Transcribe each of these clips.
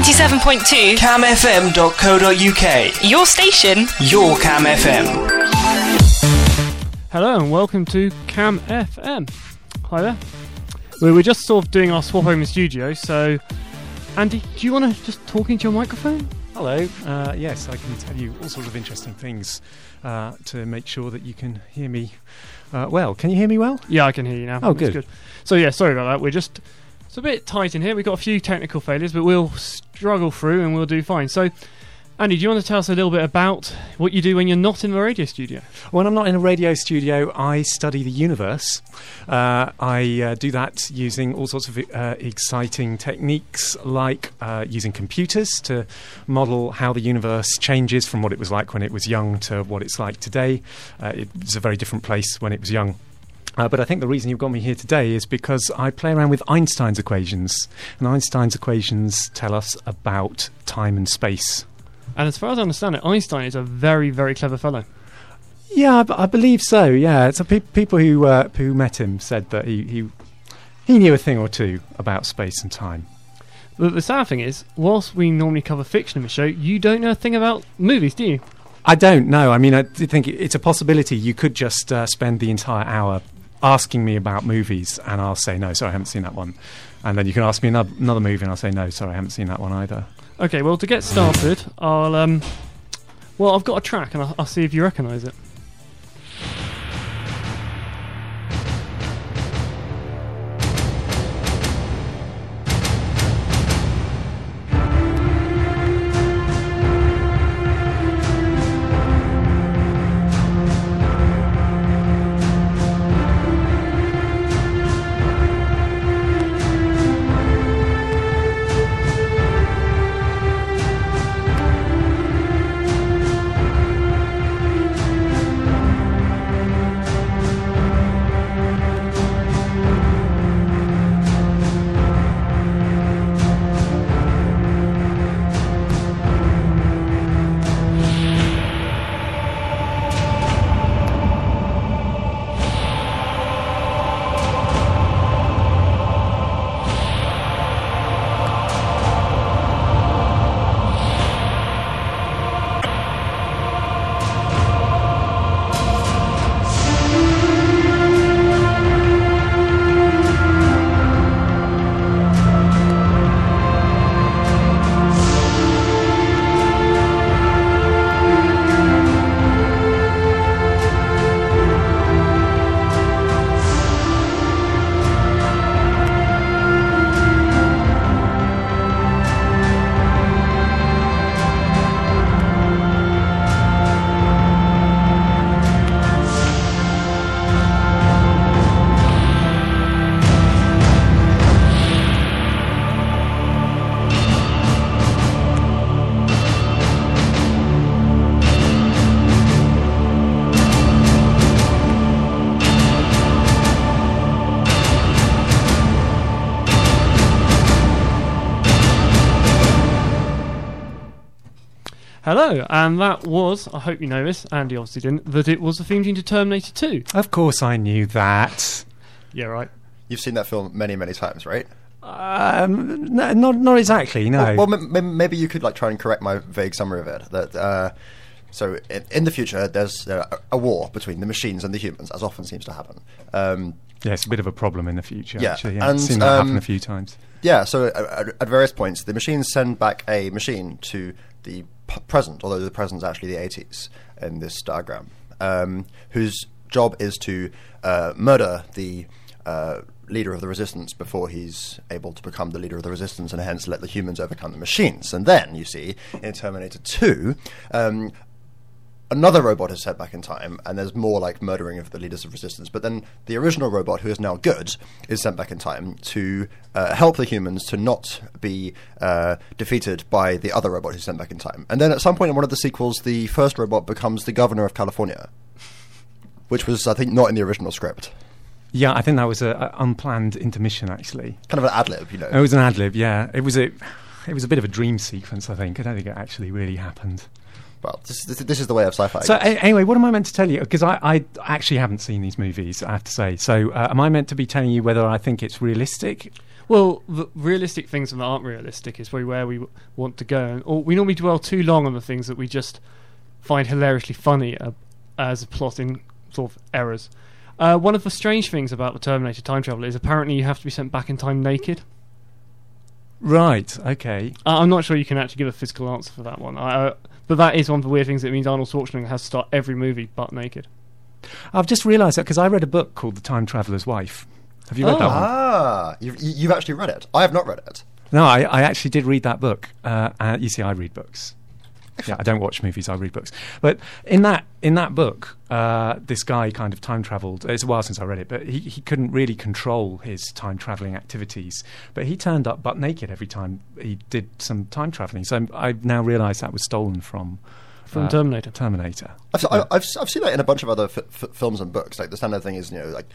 97.2 camfm.co.uk. Your station. Your Cam FM. Hello and welcome to Cam FM. Hi there. We were just sort of doing our swap home studio, so Andy, do you want to just talk into your microphone? Hello. Uh, yes, I can tell you all sorts of interesting things uh, to make sure that you can hear me uh, well. Can you hear me well? Yeah, I can hear you now. Oh, That's good. So yeah, sorry about that. We're just it's a bit tight in here. We've got a few technical failures, but we'll struggle through and we'll do fine. So, Andy, do you want to tell us a little bit about what you do when you're not in the radio studio? When I'm not in a radio studio, I study the universe. Uh, I uh, do that using all sorts of uh, exciting techniques, like uh, using computers to model how the universe changes from what it was like when it was young to what it's like today. Uh, it's a very different place when it was young. Uh, but I think the reason you've got me here today is because I play around with Einstein's equations. And Einstein's equations tell us about time and space. And as far as I understand it, Einstein is a very, very clever fellow. Yeah, I, b- I believe so. Yeah, so pe- people who uh, who met him said that he, he he knew a thing or two about space and time. But the sad thing is, whilst we normally cover fiction in the show, you don't know a thing about movies, do you? I don't know. I mean, I think it's a possibility. You could just uh, spend the entire hour asking me about movies, and I'll say no. Sorry, I haven't seen that one. And then you can ask me another, another movie, and I'll say no. Sorry, I haven't seen that one either. Okay, well, to get started, I'll um, well, I've got a track, and I'll, I'll see if you recognise it. Hello, and that was, I hope you know this, Andy obviously didn't, that it was the theme tune to Terminator 2. Of course, I knew that. Yeah, right. You've seen that film many, many times, right? Um, no, not not exactly. No. Well, well m- m- maybe you could like try and correct my vague summary of it. That uh, so in, in the future, there's uh, a war between the machines and the humans, as often seems to happen. Um, yeah, it's a bit of a problem in the future. Yeah, actually. Yeah, and, seen that happen um, a few times. Yeah, so at, at, at various points, the machines send back a machine to the p- present, although the present is actually the 80s in this diagram, um, whose job is to uh, murder the uh, leader of the resistance before he's able to become the leader of the resistance and hence let the humans overcome the machines. And then, you see, in Terminator 2, um, another robot is sent back in time, and there's more like murdering of the leaders of resistance. But then the original robot, who is now good, is sent back in time to uh, help the humans to not be uh, defeated by the other robot who's sent back in time. And then at some point in one of the sequels, the first robot becomes the governor of California, which was, I think, not in the original script. Yeah, I think that was a, a unplanned intermission. Actually, Kind of an ad lib, you know. it was an ad lib. Yeah, it was a it was a bit of a dream sequence. I think. I don't think it actually really happened. Well, this, this, this is the way of sci-fi. So a- anyway, what am I meant to tell you? Because I, I actually haven't seen these movies. I have to say. So uh, am I meant to be telling you whether I think it's realistic? Well, the realistic things that aren't realistic is probably where we w- want to go. And, or we normally dwell too long on the things that we just find hilariously funny uh, as a plot in sort of errors. Uh, one of the strange things about the Terminator time travel is apparently you have to be sent back in time naked. Right. Okay. Uh, I'm not sure you can actually give a physical answer for that one. I, uh, but that is one of the weird things that means Arnold Schwarzenegger has to start every movie butt naked. I've just realised that because I read a book called The Time Traveller's Wife. Have you read Oh. that one? Ah, you've, you- you've actually read it. I have not read it. No, I, I actually did read that book. Uh, uh, you see, I read books. Yeah, I don't watch movies. I read books. But in that in that book, uh, this guy kind of time travelled. It's a while since I read it, but he, he couldn't really control his time travelling activities. But he turned up butt naked every time he did some time travelling. So I've now realise that was stolen from From uh, Terminator. Terminator. I've, I- I've, I've seen that in a bunch of other f- f- films and books. Like the standard thing is, you know, like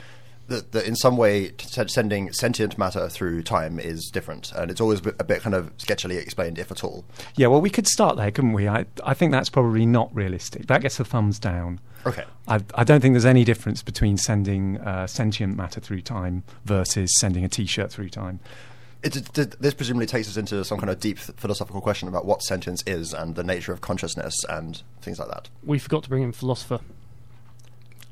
that that in some way t- t- sending sentient matter through time is different, and it's always a bit, kind of sketchily explained, if at all. Yeah, well, we could start there, couldn't we? I, I think that's probably not realistic. That gets a thumbs down. Okay. I, I don't think there's any difference between sending uh, sentient matter through time versus sending a T-shirt through time. It, it, it- this presumably takes us into some kind of deep philosophical question about what sentience is and the nature of consciousness and things like that. We forgot to bring in philosopher.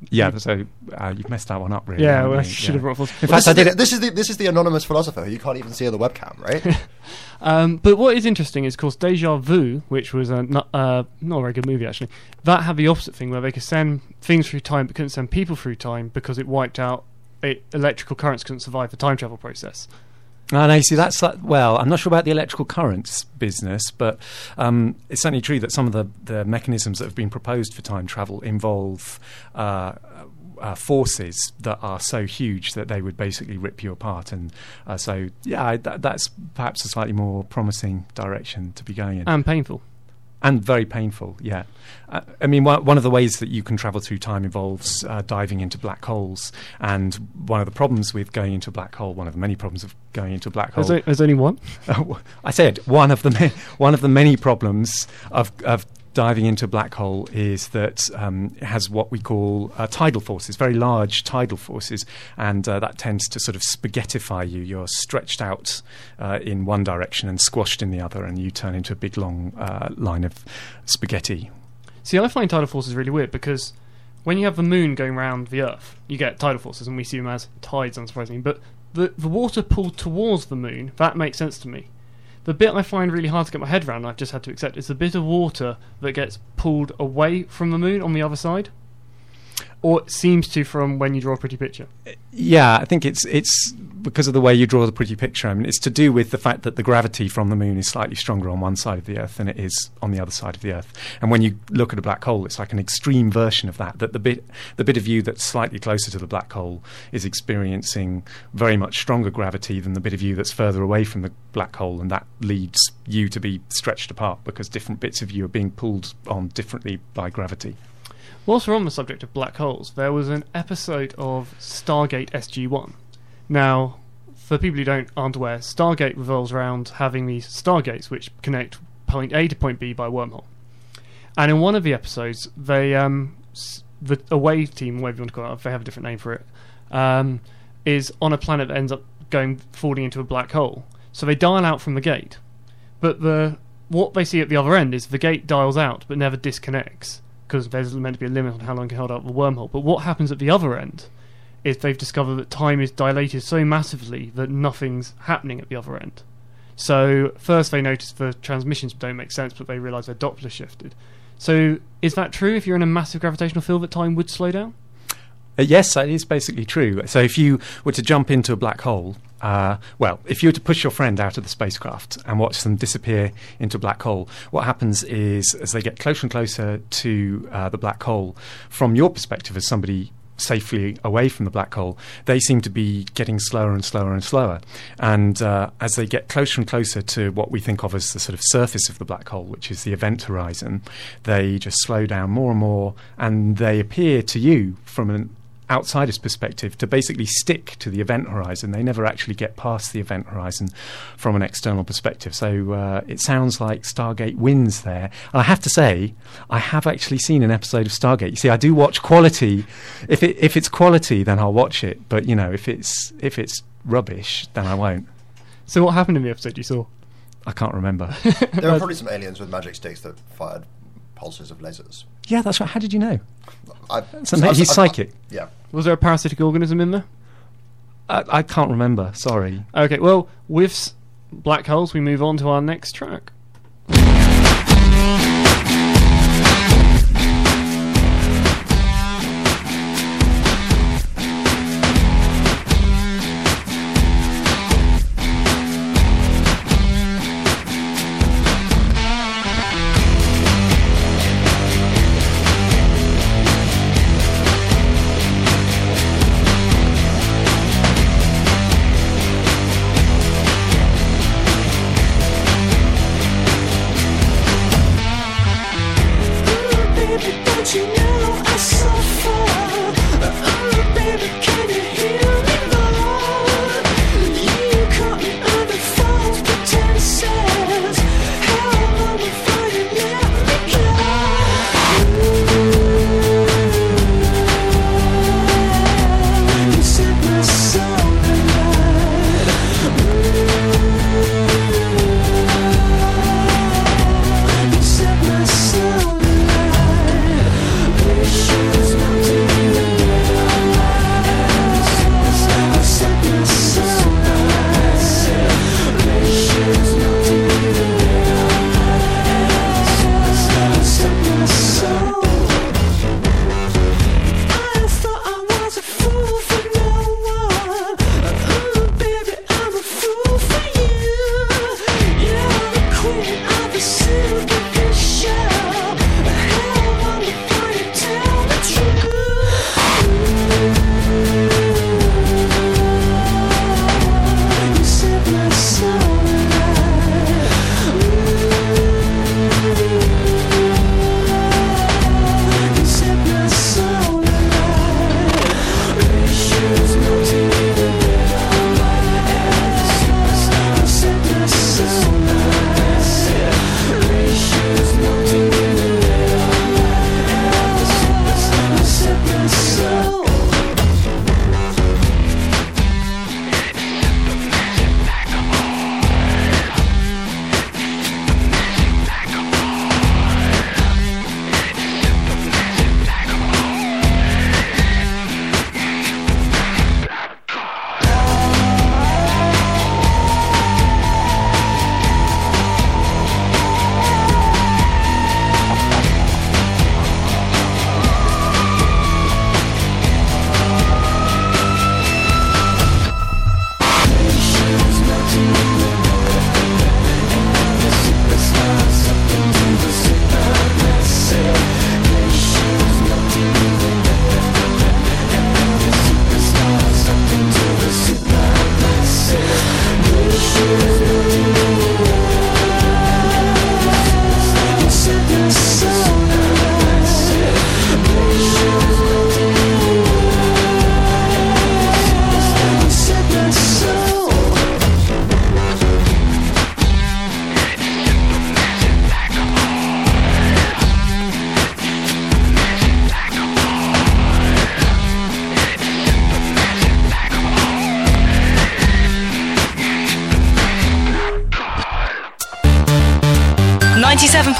Yeah, so uh, you've messed that one up, really. Yeah, haven't well, I should Yeah. have brought philosopher. In Well, fact, I this, did is it. the, this is the this is the anonymous philosopher who you can't even see on the webcam, right? Um, but what is interesting is, of course, Deja Vu, which was a not, uh, not a very good movie actually, that had the opposite thing where they could send things through time but couldn't send people through time because it wiped out it, electrical currents couldn't survive the time travel process. Oh, I see, that's like, well, I'm not sure about the electrical currents business, but um, it's certainly true that some of the, the mechanisms that have been proposed for time travel involve uh, uh, forces that are so huge that they would basically rip you apart. And uh, so, yeah, that's perhaps a slightly more promising direction to be going in. And painful. And very painful. Yeah, uh, I mean, one, one of the ways that you can travel through time involves uh, diving into black holes, and one of the problems with going into a black hole, one of the many problems of going into a black hole. There's, o- only one. I said one of the ma- one of the many problems of of diving into a black hole is that um, it has what we call uh, tidal forces, very large tidal forces, and uh, that tends to sort of spaghettify you. You're stretched out uh, in one direction and squashed in the other, and you turn into a big long uh, line of spaghetti. See, I find tidal forces really weird because when you have the moon going around the Earth, you get tidal forces, and we see them as tides, unsurprisingly. But the the water pulled towards the moon that makes sense to me. The bit I find really hard to get my head around, I've just had to accept, is the bit of water that gets pulled away from the moon on the other side, or it seems to from when you draw a pretty picture. Yeah, I think it's it's because of the way you draw the pretty picture. I mean, it's to do with the fact that the gravity from the moon is slightly stronger on one side of the Earth than it is on the other side of the Earth. And when you look at a black hole, it's like an extreme version of that. That the bit the bit of you that's slightly closer to the black hole is experiencing very much stronger gravity than the bit of you that's further away from the black hole, and that leads you to be stretched apart because different bits of you are being pulled on differently by gravity. Whilst we're on the subject of black holes, there was an episode of Stargate SG-1. Now, for people who don't aren't aware, Stargate revolves around having these stargates which connect point A to point B by wormhole. And in one of the episodes, they um, the away team, whatever you want to call it, if they have a different name for it, um, is on a planet that ends up going falling into a black hole. So they dial out from the gate, but the what they see at the other end is the gate dials out but never disconnects because there's meant to be a limit on how long it can hold up the wormhole. But what happens at the other end is they've discovered that time is dilated so massively that nothing's happening at the other end. So first they notice the transmissions don't make sense, but they realise they're Doppler shifted. So is that true? If you're in a massive gravitational field, that time would slow down? Uh, yes, that is basically true. So if you were to jump into a black hole, uh, well, if you were to push your friend out of the spacecraft and watch them disappear into a black hole, what happens is as they get closer and closer to uh, the black hole, from your perspective as somebody safely away from the black hole, they seem to be getting slower and slower and slower. And uh, as they get closer and closer to what we think of as the sort of surface of the black hole, which is the event horizon, they just slow down more and more, and they appear to you from an outsider's perspective to basically stick to the event horizon. They never actually get past the event horizon from an external perspective. So uh, it sounds like Stargate wins there. And I have to say, I have actually seen an episode of Stargate. You see, I do watch quality. If it if it's quality, then I'll watch it. But you know, if it's if it's rubbish, then I won't. So what happened in the episode you saw? I can't remember. There were probably some aliens with magic sticks that fired pulses of lasers. yeah, that's right. How did you know? I, So maybe he's psychic. yeah. Was there a parasitic organism in there? I, I can't remember. Sorry. Okay, well, with black holes, we move on to our next track.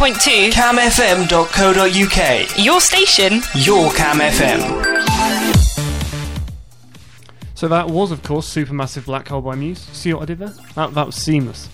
101.2 camfm.co.uk. Your station, your Cam FM. So that was, of course, Supermassive Black Hole by Muse. See what I did there? That, that was seamless.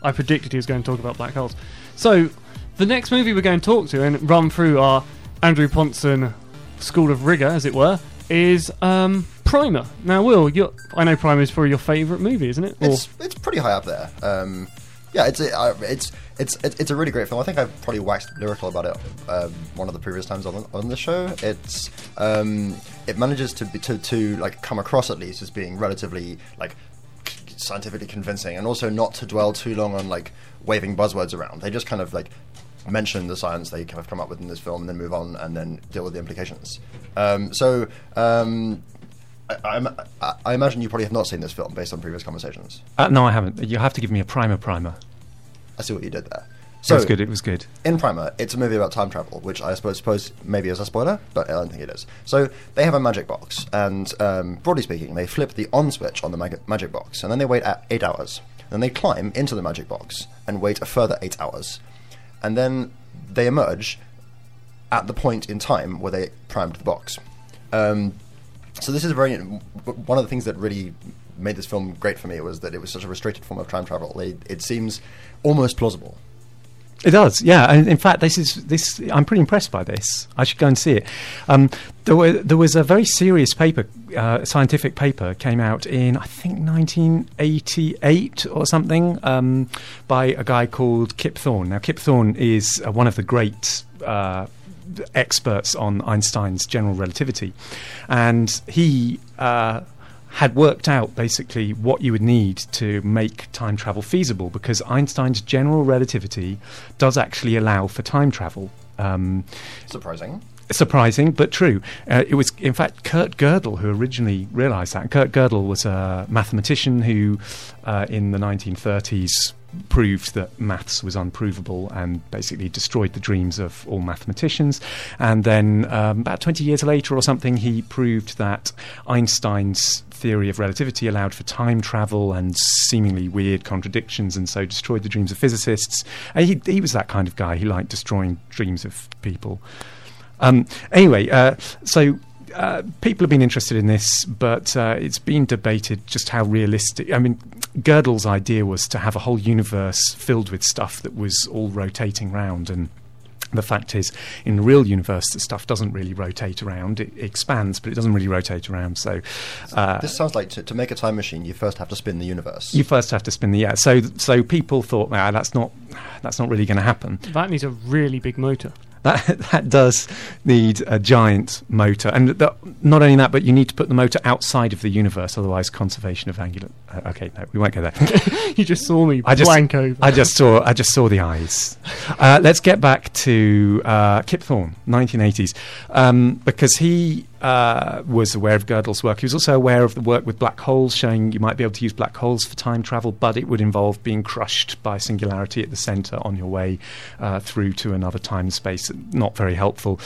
I predicted he was going to talk about black holes. So the next movie we're going to talk to and run through our Andrew Pontzen School of Rigor, as it were, is um, Primer. Now, Will, I know Primer is probably your favourite movie, isn't it? Or it's, it's pretty high up there. Um, yeah, it's it, uh, it's it's it's it's a really great film. I think I've probably waxed lyrical about it um, one of the previous times on on the show. It's um, it manages to be to to like come across at least as being relatively like scientifically convincing, and also not to dwell too long on like waving buzzwords around. They just kind of like mention the science they kind of come up with in this film, and then move on, and then deal with the implications. Um, so. Um, I, I, I imagine you probably have not seen this film based on previous conversations. Uh, no, I haven't. You have to give me a primer primer. I see what you did there. So it was good. It was good. in Primer, it's a movie about time travel, which I suppose, suppose maybe is a spoiler, but I don't think it is. So they have a magic box, and um, broadly speaking, they flip the on switch on the mag- magic box, and then they wait at eight hours. Then they climb into the magic box and wait a further eight hours, and then they emerge at the point in time where they primed the box. Um, so this is very one of the things that really made this film great for me was that it was such a restricted form of time travel. It, it seems almost plausible. It does, yeah. And in fact, this is this. I'm pretty impressed by this. I should go and see it. Um, there, were, there was a very serious paper, uh, scientific paper, came out in I think 1988 or something um, by a guy called Kip Thorne. Now, Kip Thorne is uh, one of the great. Uh, experts on Einstein's general relativity, and he uh, had worked out basically what you would need to make time travel feasible because Einstein's general relativity does actually allow for time travel. Um, Surprising. surprising, but true. Uh, it was, in fact, Kurt Gödel who originally realized that. Kurt Gödel was a mathematician who, uh, in the 1930s, proved that maths was unprovable and basically destroyed the dreams of all mathematicians. And then, um, about 20 years later or something, he proved that Einstein's theory of relativity allowed for time travel and seemingly weird contradictions, and so destroyed the dreams of physicists. And he, he was that kind of guy. He liked destroying dreams of people. Um, anyway, uh, so uh, people have been interested in this, but uh, it's been debated just how realistic. I mean, Gödel's idea was to have a whole universe filled with stuff that was all rotating round and. The fact is, in the real universe, the stuff doesn't really rotate around. It expands, but it doesn't really rotate around. So, uh, This sounds like to, to make a time machine, you first have to spin the universe. you first have to spin the yeah. So, so people thought, ah, that's not, that's not really going to happen. That needs a really big motor. That that does need a giant motor, and th- not only that, but you need to put the motor outside of the universe, otherwise conservation of angular. Uh, okay, no, we won't go there. you just saw me I just, blank over. I just saw, I just saw the eyes. Uh, let's get back to uh, Kip Thorne, 1980s, um, because he uh, was aware of Gödel's work. He was also aware of the work with black holes, showing you might be able to use black holes for time travel, but it would involve being crushed by singularity at the centre on your way uh, through to another time space. Not very helpful.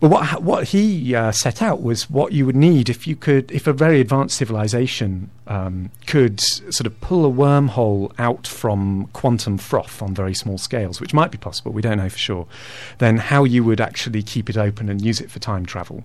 But what what he uh, set out was what you would need if you could, if a very advanced civilization um, could sort of pull a wormhole out from quantum froth on very small scales, which might be possible. We don't know for sure. Then how you would actually keep it open and use it for time travel.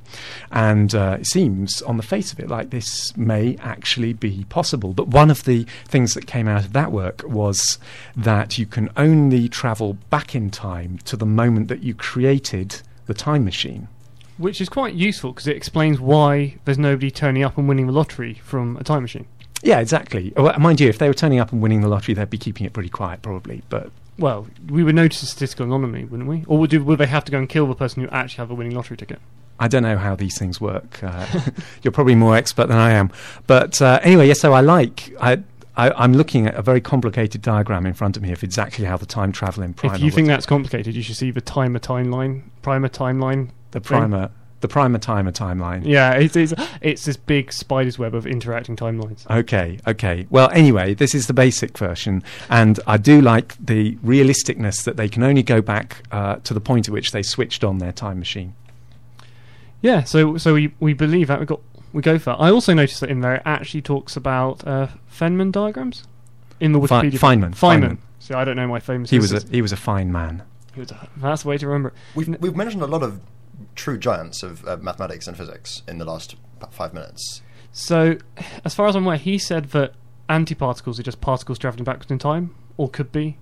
And uh, it seems, on the face of it, like this may actually be possible. But one of the things that came out of that work was that you can only travel back in time to the moment that you created the time machine. Which is quite useful because it explains why there's nobody turning up and winning the lottery from a time machine. Yeah, exactly. Well, mind you, if they were turning up and winning the lottery, they'd be keeping it pretty quiet, probably. But Well, we would notice a statistical anomaly, wouldn't we? Or would, do, would they have to go and kill the person who actually have a winning lottery ticket? I don't know how these things work. Uh, you're probably more expert than I am. But uh, anyway, yes. So I like. I, I, I'm looking at a very complicated diagram in front of me of exactly how the time travel in Primer. if you think works. that's complicated, you should see the timer timeline, primer timeline. the thing. primer, the primer timer timeline. Yeah, it's, it's it's this big spider's web of interacting timelines. Okay, okay. Well, anyway, this is the basic version, and I do like the realisticness that they can only go back uh, to the point at which they switched on their time machine. Yeah, so so we we believe that we got we go for. I also noticed that in there it actually talks about uh, Feynman diagrams in the Fe- Wikipedia. Feynman, Feynman. Feynman. See, I don't know my famous. He was a sources. he was a fine man. He was a- that's the way to remember. it. We've, we've mentioned a lot of true giants of uh, mathematics and physics in the last five minutes. So, as far as I'm aware, he said that antiparticles are just particles traveling backwards in time, or could be.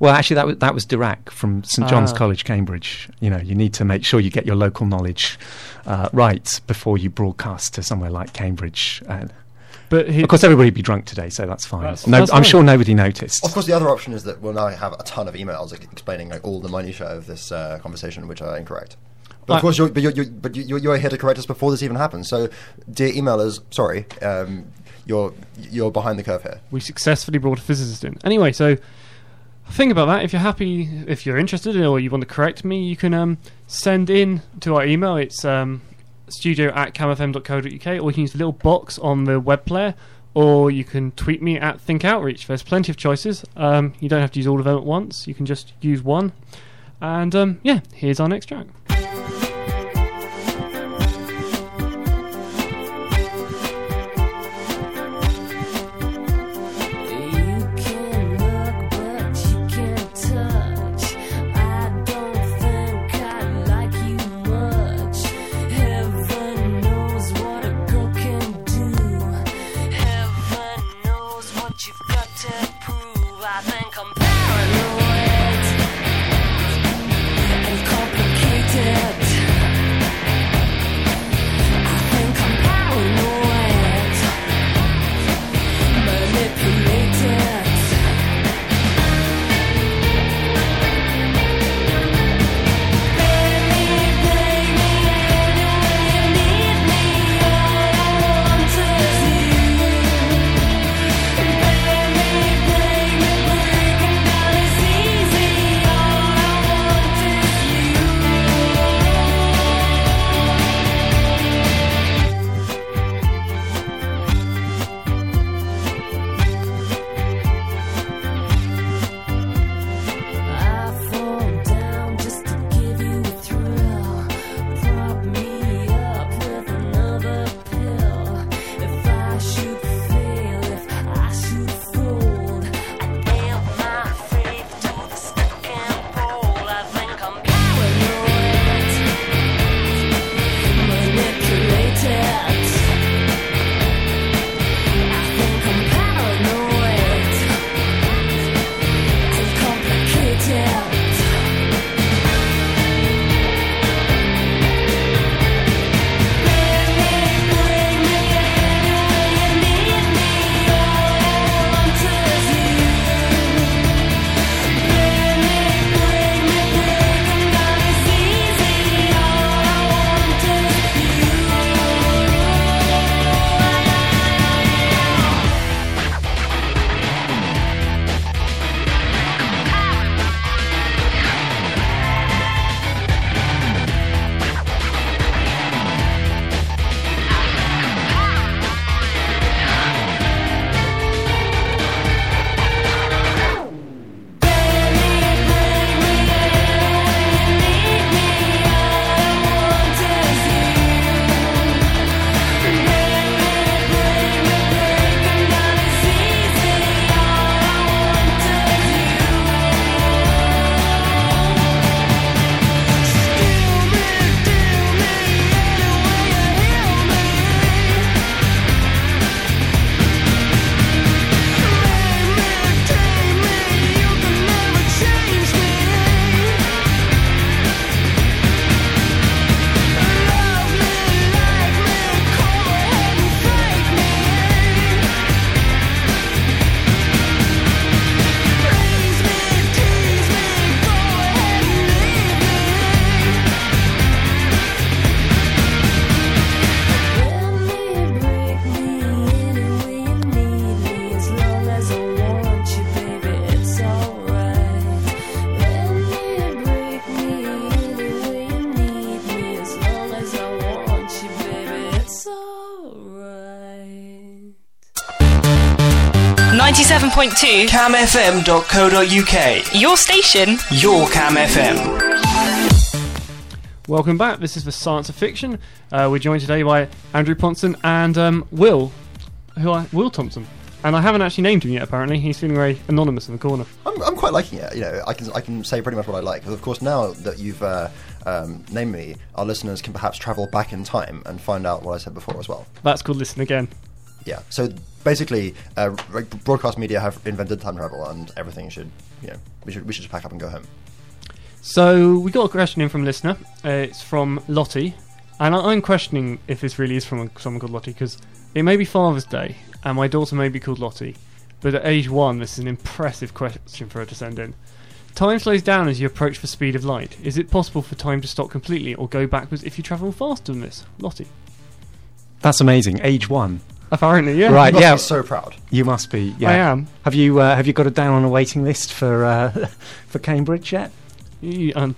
Well, actually, that was that was Dirac from St John's Ah. College, Cambridge. You know, you need to make sure you get your local knowledge uh, right before you broadcast to somewhere like Cambridge. And But he, of course, everybody would be drunk today, so that's fine. That's- no, that's I'm fine. sure nobody noticed. Of course, the other option is that we'll now have a ton of emails explaining like, all the minutiae of this uh, conversation, which are incorrect. But of course, you're, but, you're, you're, but you're, you're here to correct us before this even happens. So, dear emailers, sorry, um, you're you're behind the curve here. we successfully brought a physicist in. Anyway, so think about that. If you're happy, if you're interested, or you want to correct me, you can um, send in to our email. It's um, studio at camfm.co.uk, or you can use the little box on the web player, or you can tweet me at Think Outreach. There's plenty of choices. Um, you don't have to use all of them at once. You can just use one. And um, yeah, here's our next track. 97.2, camfm.co.uk. your station. Your Cam FM. Welcome back. This is the Science of Fiction. Uh, we're joined today by Andrew Pontzen and um, Will, who I Will Thompson. And I haven't actually named him yet. Apparently, he's feeling very anonymous in the corner. I'm, I'm quite liking it. You know, I can I can say pretty much what I like. But of course, now that you've uh, um, named me, our listeners can perhaps travel back in time and find out what I said before as well. That's called listen again. Yeah. So basically, uh, broadcast media have invented time travel, and everything should, you know, we should we should just pack up and go home. So we got a question in from a listener. Uh, it's from Lottie, and I- I'm questioning if this really is from someone called Lottie because it may be Father's Day, and my daughter may be called Lottie, but at age one, this is an impressive question for her to send in. Time slows down as you approach the speed of light. Is it possible for time to stop completely or go backwards if you travel faster than this? Lottie. That's amazing. Age one. Apparently, yeah. Right, yeah. so proud. You must be. Yeah. I am. Have you uh, have you got a down on a waiting list for uh, for Cambridge yet? You- um,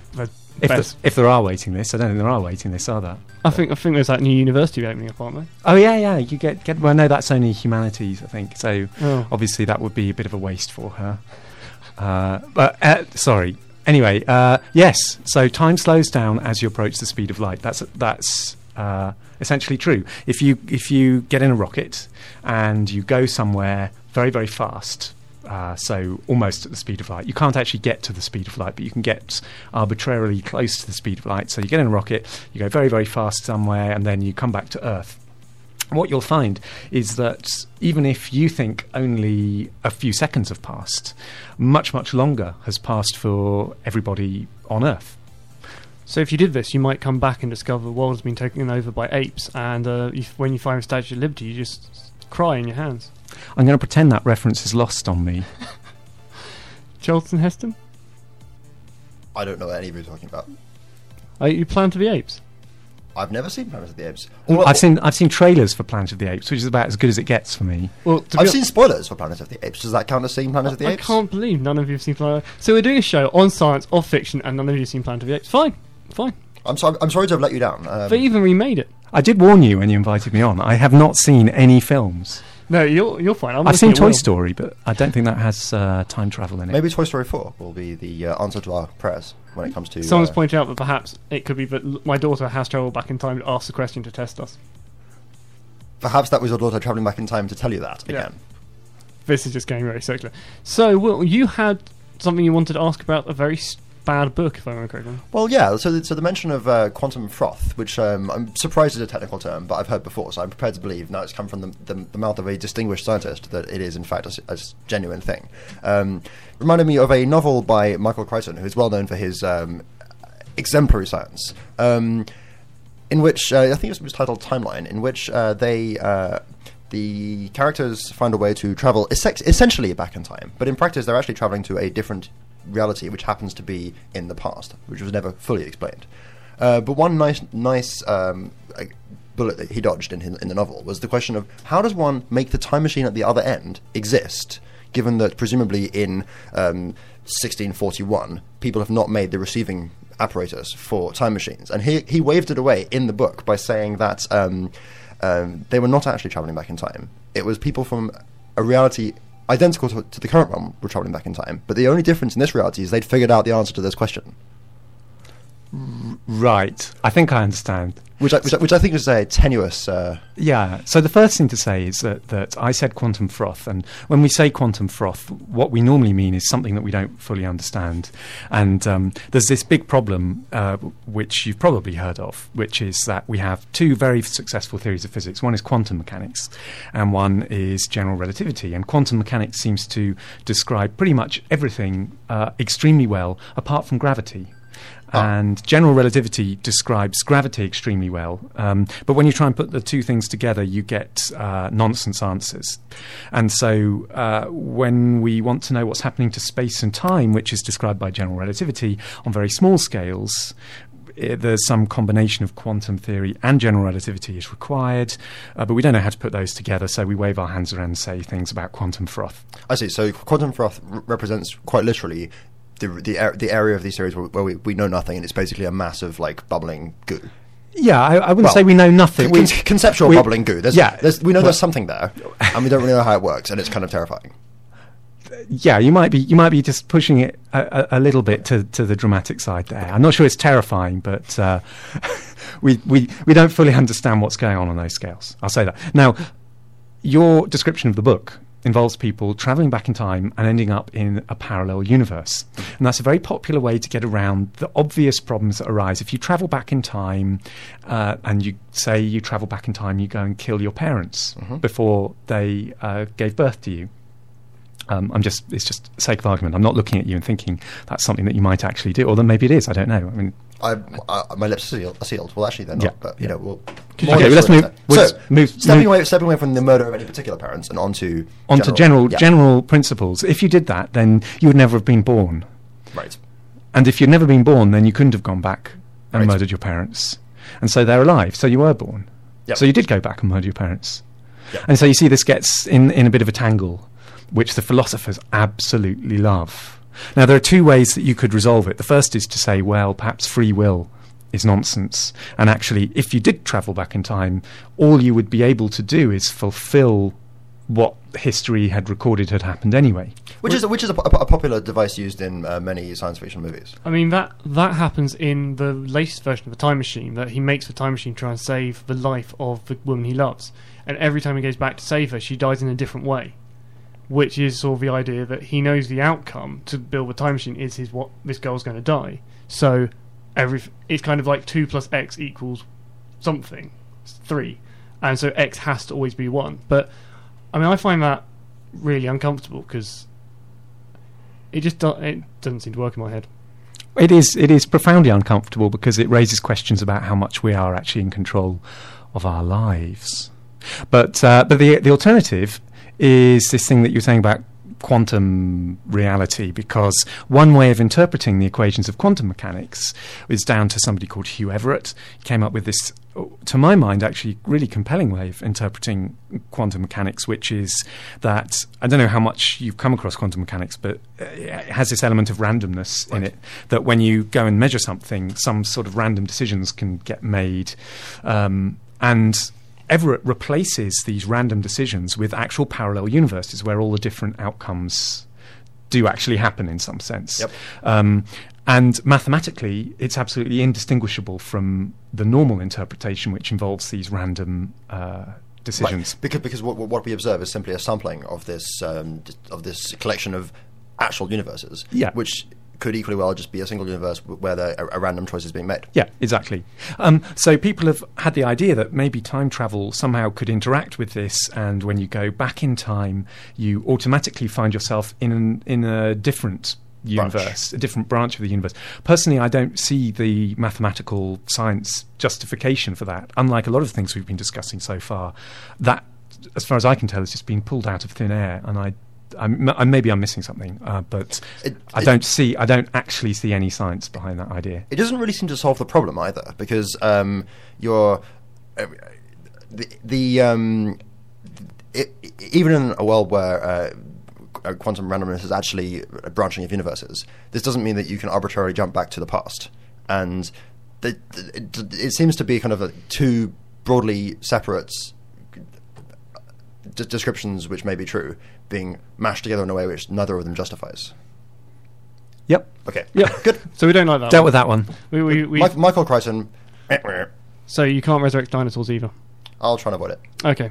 If, the, if there are waiting lists, I don't think there are waiting lists, are there? I think I think there's that new university opening up, aren't there? Oh yeah, yeah. You get get. Well, no, that's only humanities, I think. So Oh. obviously that would be a bit of a waste for her. Uh, but uh, sorry. Anyway, uh, yes. So time slows down as you approach the speed of light. That's that's uh, essentially true. If you if you get in a rocket and you go somewhere very very fast. Uh, so almost at the speed of light. You can't actually get to the speed of light, but you can get arbitrarily close to the speed of light. So you get in a rocket, you go very very fast somewhere, and then you come back to Earth what you'll find is that even if you think only a few seconds have passed, much, much longer has passed for everybody on Earth. So if you did this, you might come back and discover the world has been taken over by apes, and uh, you, when you find the Statue of Liberty, you just cry in your hands. I'm going to pretend that reference is lost on me. Charlton Heston, I don't know what any of you are talking about. are you Planet of the Apes? I've never seen Planet of the Apes. All- I've seen I've seen trailers for Planet of the Apes, which is about as good as it gets for me. Well, I've hon- seen spoilers for Planet of the Apes. Does that count as seeing Planet of the Apes? I can't believe none of you have seen Planet. Of the Apes. So we're doing a show on science, of fiction, and none of you have seen Planet of the Apes. Fine, fine. I'm sorry. I'm sorry to have let you down. Um, they even remade it. I did warn you when you invited me on. I have not seen any films. No, you're you're fine. I'm I've seen Toy Will. Story, but I don't think that has uh, time travel in it. maybe Toy Story 4 will be the uh, answer to our prayers when it comes to. Someone's uh, pointed out that perhaps it could be that my daughter has travelled back in time to ask the question to test us. Perhaps that was your daughter traveling back in time to tell you that Yeah. again. This is just getting very circular. So, Will, you had something you wanted to ask about a very s- bad book, if I remember correctly. Well, yeah. So, the, so the mention of uh, quantum froth, which um, I'm surprised is a technical term, but I've heard before, so I'm prepared to believe now it's come from the, the, the mouth of a distinguished scientist that it is in fact a genuine thing. Um, reminded me of a novel by Michael Crichton, who is well known for his um, exemplary science. Um, in which uh, I think it was titled Timeline, in which uh, they uh, the characters find a way to travel essen- essentially back in time, but in practice they're actually traveling to a different reality, which happens to be in the past, which was never fully explained. Uh, but one nice nice um, bullet that he dodged in, in the novel was the question of how does one make the time machine at the other end exist, given that presumably in um, 1641 people have not made the receiving apparatus for time machines, and he he waved it away in the book by saying that um, um, they were not actually traveling back in time. It was people from a reality identical to, to the current one were traveling back in time, but the only difference in this reality is they'd figured out the answer to this question, Right. I think I understand. Which I, which I, which I think is a tenuous. Uh, Yeah. So the first thing to say is that, that I said quantum froth, and when we say quantum froth, what we normally mean is something that we don't fully understand. And um, there's this big problem, uh, which you've probably heard of, which is that we have two very successful theories of physics. One is quantum mechanics, and one is general relativity. And quantum mechanics seems to describe pretty much everything uh, extremely well, apart from gravity. And general relativity describes gravity extremely well. Um, but when you try and put the two things together, you get uh, nonsense answers. And so uh, when we want to know what's happening to space and time, which is described by general relativity on very small scales, i there's some combination of quantum theory and general relativity is required, uh, but we don't know how to put those together, so we wave our hands around and say things about quantum froth. I see. So quantum froth r- represents quite literally the the, the area of these series where, where we, we know nothing, and it's basically a mass of like bubbling goo. Yeah, I, I wouldn't Well, say we know nothing. We- conceptual we- bubbling goo. There's, yeah, there's, we know well- there's something there, and we don't really know how it works, and it's kind of terrifying. yeah, you might be you might be just pushing it a, a, a little bit to, to the dramatic side there. I'm not sure it's terrifying, but uh, we, we we don't fully understand what's going on on those scales. I'll say that. Now, your description of the book involves people traveling back in time and ending up in a parallel universe. And that's a very popular way to get around the obvious problems that arise. If you travel back in time uh, and you say you travel back in time, you go and kill your parents before they uh, gave birth to you. Um, I'm just, it's just sake of argument. I'm not looking at you and thinking that's something that you might actually do, or then maybe it is. I don't know. I mean, I, I, my lips are sealed, are sealed. Well, actually, they're not. Yeah, But you yeah. know, we'll. Okay, more let's move- let's so, move- stepping move- away, stepping away from the murder of any particular parents and onto onto general yeah, general principles. If you did that, then you would never have been born. Right. And if you'd never been born, then you couldn't have gone back and Right. murdered your parents. And so they're alive. So you were born. Yep. So you did go back and murder your parents. Yep. And so you see this gets in, in a bit of a tangle, which the philosophers absolutely love. Now, there are two ways that you could resolve it. The first is to say, well, perhaps free will is nonsense. And actually, if you did travel back in time, all you would be able to do is fulfill what history had recorded had happened anyway. Which is which is a, po- a popular device used in uh, many science fiction movies. I mean that that happens in the latest version of the time machine. That he makes the time machine try and save the life of the woman he loves, and every time he goes back to save her, she dies in a different way. Which is sort of the idea that he knows the outcome to build the time machine is his what this girl's going to die. So every it's kind of like two plus x equals something, three, and so X has to always be one. But I mean, I find that really uncomfortable because it just do- it doesn't seem to work in my head. It is it is profoundly uncomfortable because it raises questions about how much we are actually in control of our lives. But uh, but the the alternative is this thing that you're saying about quantum reality because one way of interpreting the equations of quantum mechanics is down to somebody called Hugh Everett. He came up with this, to my mind, actually really compelling way of interpreting quantum mechanics, which is that I don't know how much you've come across quantum mechanics, but uh, it has this element of randomness in it that when you go and measure something, some sort of random decisions can get made. Um, and Everett replaces these random decisions with actual parallel universes where all the different outcomes do actually happen in some sense. Yep. Um, and mathematically, it's absolutely indistinguishable from the normal interpretation, which involves these random uh, decisions. Right. Because because what, what we observe is simply a sampling of this um, of this collection of actual universes. Yeah. Which could equally well just be a single universe where the, a, a random choice is being made. Yeah, exactly. Um, so people have had the idea that maybe time travel somehow could interact with this, and when you go back in time, you automatically find yourself in an, in a different universe, a different branch of the universe. Personally, I don't see the mathematical science justification for that. Unlike a lot of things we've been discussing so far, that, as far as I can tell, has just been pulled out of thin air, and I. I'm, m- maybe I'm missing something, uh, but It- I don't see. I don't actually see any science behind that idea. It doesn't really seem to solve the problem either, because um, you're uh, the, the um, it, even in a world where uh, quantum randomness is actually a branching of universes, this doesn't mean that you can arbitrarily jump back to the past. And the, it, it seems to be kind of a two broadly separate descriptions, which may be true, being mashed together in a way which neither of them justifies. Yep, Okay, Yeah, good. So we don't like that. dealt one. with that one. We, we, we, Mike, Michael Crichton, so you can't resurrect dinosaurs either. I'll try and avoid it. Okay.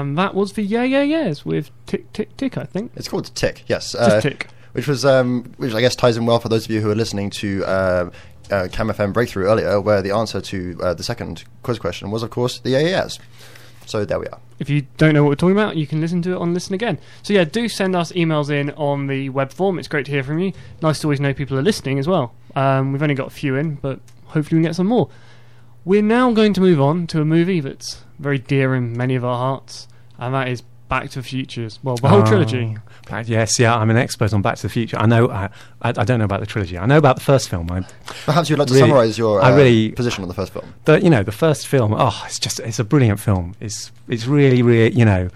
And that was the Yeah Yeah Yeahs with Tick Tick Tick, I think. It's called Tick, yes. uh, Tick. Which was, um, which I guess ties in well for those of you who are listening to uh, uh, Cam FM Breakthrough earlier, where the answer to uh, the second quiz question was, of course, the AAS. So there we are. If you don't know what we're talking about, you can listen to it on Listen Again. So yeah, do send us emails in on the web form. It's great to hear from you. Nice to always know people are listening as well. Um, we've only got a few in, but hopefully we can get some more. We're now going to move on to a movie that's very dear in many of our hearts, and that is Back to the Futures. Well, the whole Oh, trilogy. Back- yes, yeah, I'm an expert on Back to the Future. I know. I, I, I don't know about the trilogy. I know about the first film. I, Perhaps you'd like to Really- summarise your I uh, really- position on the first film. the you know the first film. Oh, it's just it's a brilliant film. It's it's really really you know,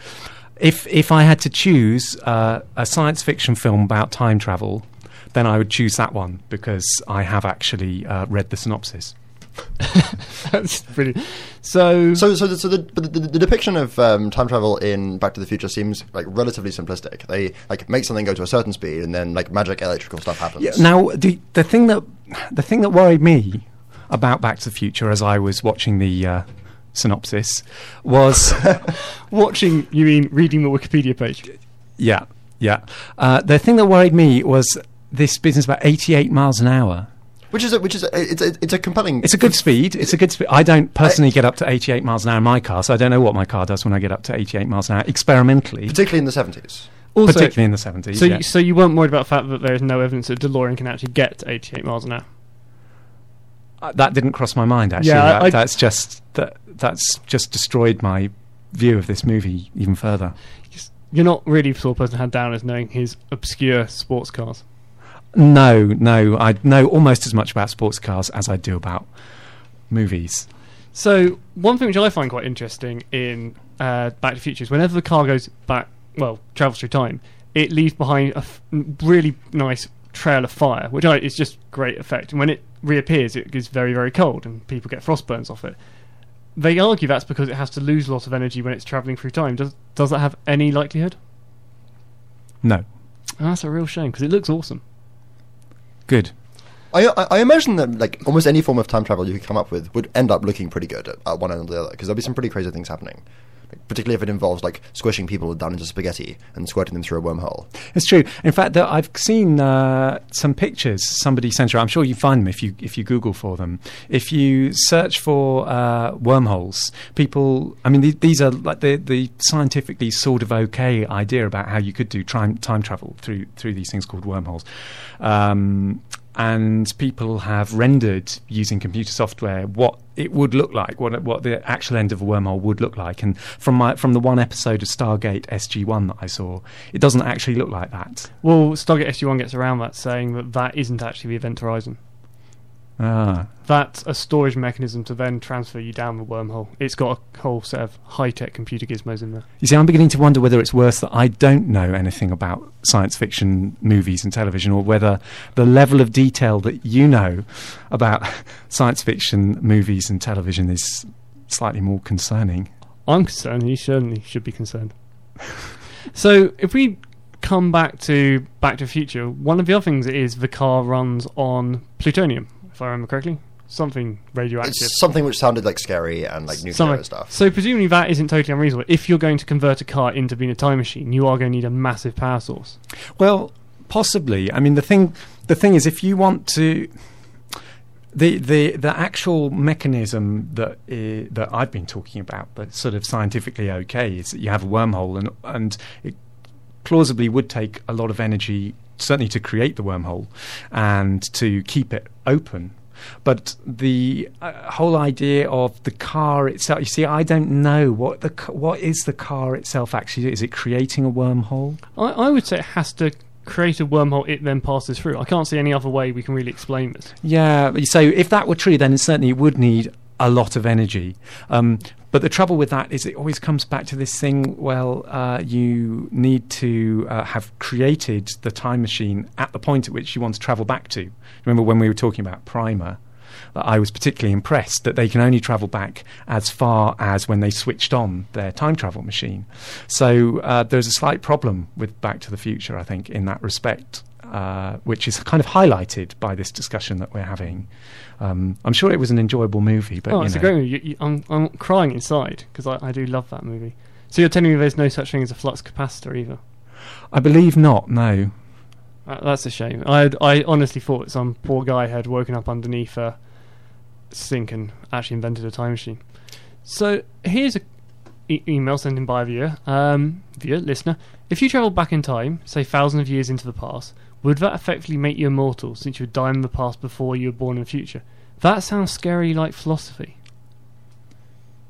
if if I had to choose uh, a science fiction film about time travel then I would choose that one because I have actually uh, read the synopsis. That's brilliant. So, So, so, the, so the, the, the depiction of um, time travel in Back to the Future seems like relatively simplistic. They like make something go to a certain speed, and then like magic electrical stuff happens. Now, the the thing that the thing that worried me about Back to the Future as I was watching the uh, synopsis was watching, you mean reading the Wikipedia page? yeah, yeah. Uh, the thing that worried me was this business about 88 miles an hour. Which is a, which is a, it's a, it's a compelling. It's a good speed. It's a good speed. I don't personally get up to 88 miles an hour in my car, so I don't know what my car does when I get up to 88 miles an hour experimentally, particularly in the seventies. Also, particularly in the 70s. so, yeah. you, so you weren't worried about the fact that there is no evidence that DeLorean can actually get to 88 miles an hour? Uh, that didn't cross my mind actually. Yeah, That- I- that's just that, that's just destroyed my view of this movie even further. You're not really the sort of person to hand down as knowing his obscure sports cars. No, no, I know almost as much about sports cars as I do about movies. So one thing which I find quite interesting in uh, Back to the Future is whenever the car goes back, well, travels through time, it leaves behind a f- really nice trail of fire, which I, is just great effect. And when it reappears, it is very very cold, and people get frostburns off it. They argue that's because it has to lose a lot of energy when it's travelling through time. Does does that have any likelihood? No, Oh, that's a real shame because it looks awesome. Good. I, I imagine that like almost any form of time travel you could come up with would end up looking pretty good at, at one end or the other because there'll be some pretty crazy things happening. Particularly if it involves like squishing people down into spaghetti and squirting them through a wormhole. It's true. In fact, there, I've seen uh, some pictures somebody sent around. I'm sure you find them if you if you Google for them. If you search for uh, wormholes, people. I mean, the, these are like the the scientifically sort of okay idea about how you could do time time travel through through these things called wormholes. Um, and people have rendered using computer software what it would look like, what what the actual end of a wormhole would look like. And from my from the one episode of Stargate SG One that I saw, it doesn't actually look like that. Well, Stargate SG-1 gets around that, saying that that isn't actually the event horizon. Ah, That's a storage mechanism to then transfer you down the wormhole. It's got a whole set of high-tech computer gizmos in there. you see, I'm beginning to wonder whether it's worse that I don't know anything about science fiction movies and television, or whether the level of detail that you know about science fiction movies and television is slightly more concerning. I'm concerned. You certainly should be concerned. so, if we come back to Back to the Future, one of the other things is the car runs on plutonium, I remember correctly. Something radioactive. It's something which sounded like scary and like nuclear Something- and stuff. So presumably that isn't totally unreasonable. If you're going to convert a car into being a time machine, you are going to need a massive power source. Well, possibly. I mean, the thing the thing is, if you want to. The, the the actual mechanism that i that I've been talking about, that's sort of scientifically okay, is that you have a wormhole, and and it plausibly would take a lot of energy, certainly to create the wormhole, and to keep it open. But the uh, whole idea of the car itself, you see, I don't know what the what is the car itself actually. Is it creating a wormhole? I, I would say it has to create a wormhole it then passes through. I can't see any other way we can really explain this. Yeah, so if that were true, then it certainly would need a lot of energy. Um, but the trouble with that is it always comes back to this thing well, uh, you need to uh, have created the time machine at the point at which you want to travel back to. Remember when we were talking about Primer? I was particularly impressed that they can only travel back as far as when they switched on their time travel machine. So uh, there's a slight problem with Back to the Future, I think, in that respect, uh, which is kind of highlighted by this discussion that we're having. Um, I'm sure it was an enjoyable movie, but oh, it's know, a great movie. You, you, I'm, I'm crying inside because I, I do love that movie. So you're telling me there's no such thing as a flux capacitor either? I believe not. No, Uh, that's a shame. I I honestly thought some poor guy had woken up underneath a sink and actually invented a time machine. So here's a e- email sent in by a viewer, um, viewer listener. If you travel back in time, say thousands of years into the past, would that effectively make you immortal since you would die in the past before you were born in the future? That sounds scary like philosophy.